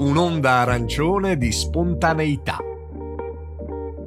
un'onda arancione di spontaneità.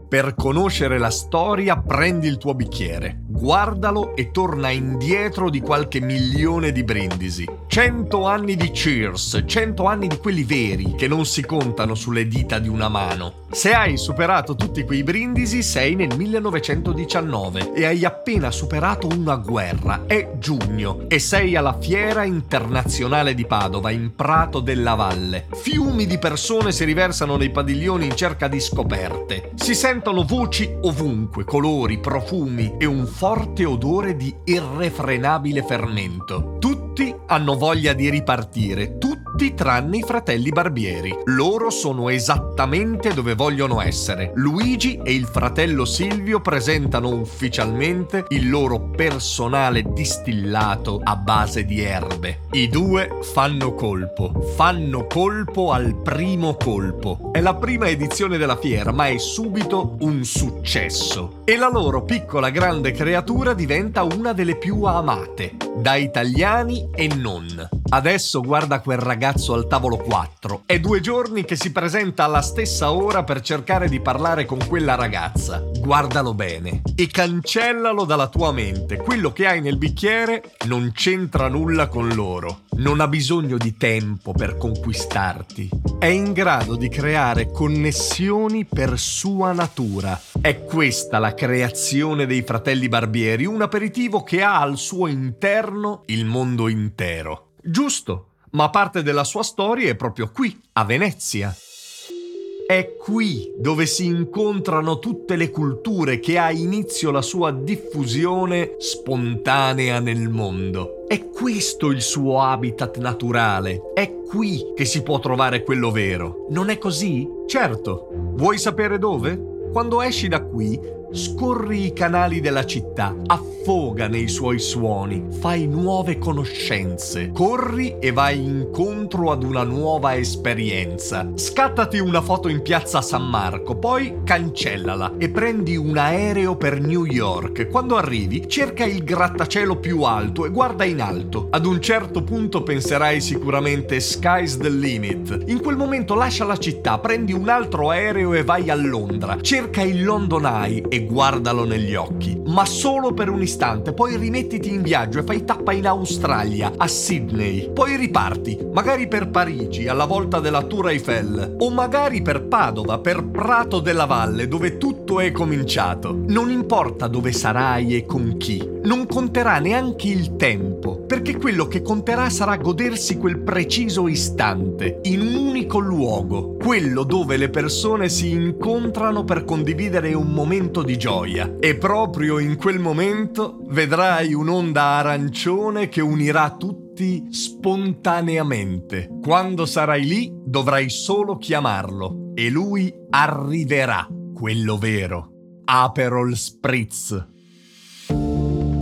Per conoscere la storia prendi il tuo bicchiere, guardalo e torna indietro di qualche milione di brindisi. Cento anni di cheers, cento anni di quelli veri che non si contano sulle dita di una mano. Se hai superato tutti quei brindisi sei nel 1919 e hai appena superato una guerra. È giugno e sei alla Fiera Internazionale di Padova in Prato della Valle. Fiumi di persone si riversano nei padiglioni in cerca di scoperte. Si sentono voci ovunque, colori, profumi e un forte odore di irrefrenabile fermento. Tutti hanno voglia di ripartire, tutti tranne i fratelli Barbieri. Loro sono esattamente dove vogliono essere. Luigi e il fratello Silvio presentano ufficialmente il loro personale distillato a base di erbe. I due fanno colpo, fanno colpo al primo colpo. È la prima edizione della fiera, ma è subito un successo. E la loro piccola grande creatura diventa una delle più amate, da italiani e non. Adesso guarda quel ragazzo al tavolo 4. È due giorni che si presenta alla stessa ora per cercare di parlare con quella ragazza. Guardalo bene e cancellalo dalla tua mente. Quello che hai nel bicchiere non c'entra nulla con loro. Non ha bisogno di tempo per conquistarti. È in grado di creare connessioni per sua natura. È questa la creazione dei fratelli Barbieri, un aperitivo che ha al suo interno il mondo intero. Giusto, ma parte della sua storia è proprio qui, a Venezia. È qui dove si incontrano tutte le culture che ha inizio la sua diffusione spontanea nel mondo. È questo il suo habitat naturale. È qui che si può trovare quello vero. Non è così? Certo. Vuoi sapere dove? Quando esci da qui, Scorri i canali della città, affoga nei suoi suoni, fai nuove conoscenze, corri e vai incontro ad una nuova esperienza. Scattati una foto in piazza San Marco, poi cancellala e prendi un aereo per New York. Quando arrivi, cerca il grattacielo più alto e guarda in alto. Ad un certo punto penserai sicuramente sky's the limit. In quel momento lascia la città, prendi un altro aereo e vai a Londra. Cerca il London Eye guardalo negli occhi, ma solo per un istante, poi rimettiti in viaggio e fai tappa in Australia, a Sydney, poi riparti, magari per Parigi, alla volta della Tour Eiffel, o magari per Padova, per Prato della Valle, dove tutto è cominciato. Non importa dove sarai e con chi, non conterà neanche il tempo, perché quello che conterà sarà godersi quel preciso istante, in un unico luogo, quello dove le persone si incontrano per condividere un momento di gioia. E proprio in quel momento vedrai un'onda arancione che unirà tutti spontaneamente. Quando sarai lì dovrai solo chiamarlo e lui arriverà, quello vero. Aperol Spritz.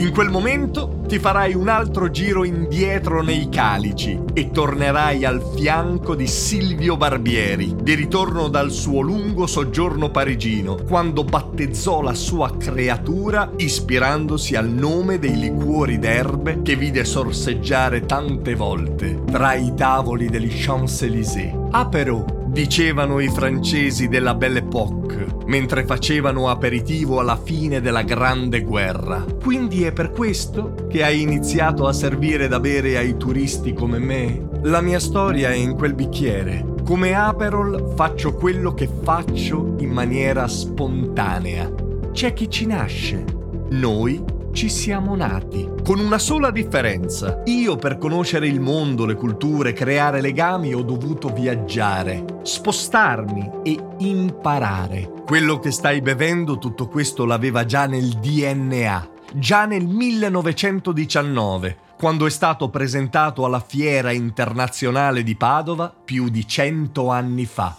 In quel momento ti farai un altro giro indietro nei calici e tornerai al fianco di Silvio Barbieri, di ritorno dal suo lungo soggiorno parigino, quando battezzò la sua creatura ispirandosi al nome dei liquori d'erbe che vide sorseggiare tante volte tra i tavoli degli Champs-Élysées. Ah però, dicevano i francesi della Belle Époque, mentre facevano aperitivo alla fine della Grande Guerra. Quindi è per questo che hai iniziato a servire da bere ai turisti come me? La mia storia è in quel bicchiere. Come Aperol faccio quello che faccio in maniera spontanea. C'è chi ci nasce. Noi ci siamo nati, con una sola differenza. Io per conoscere il mondo, le culture, creare legami ho dovuto viaggiare, spostarmi e imparare. Quello che stai bevendo tutto questo l'aveva già nel DNA, già nel 1919, quando è stato presentato alla Fiera Internazionale di Padova più di cento anni fa.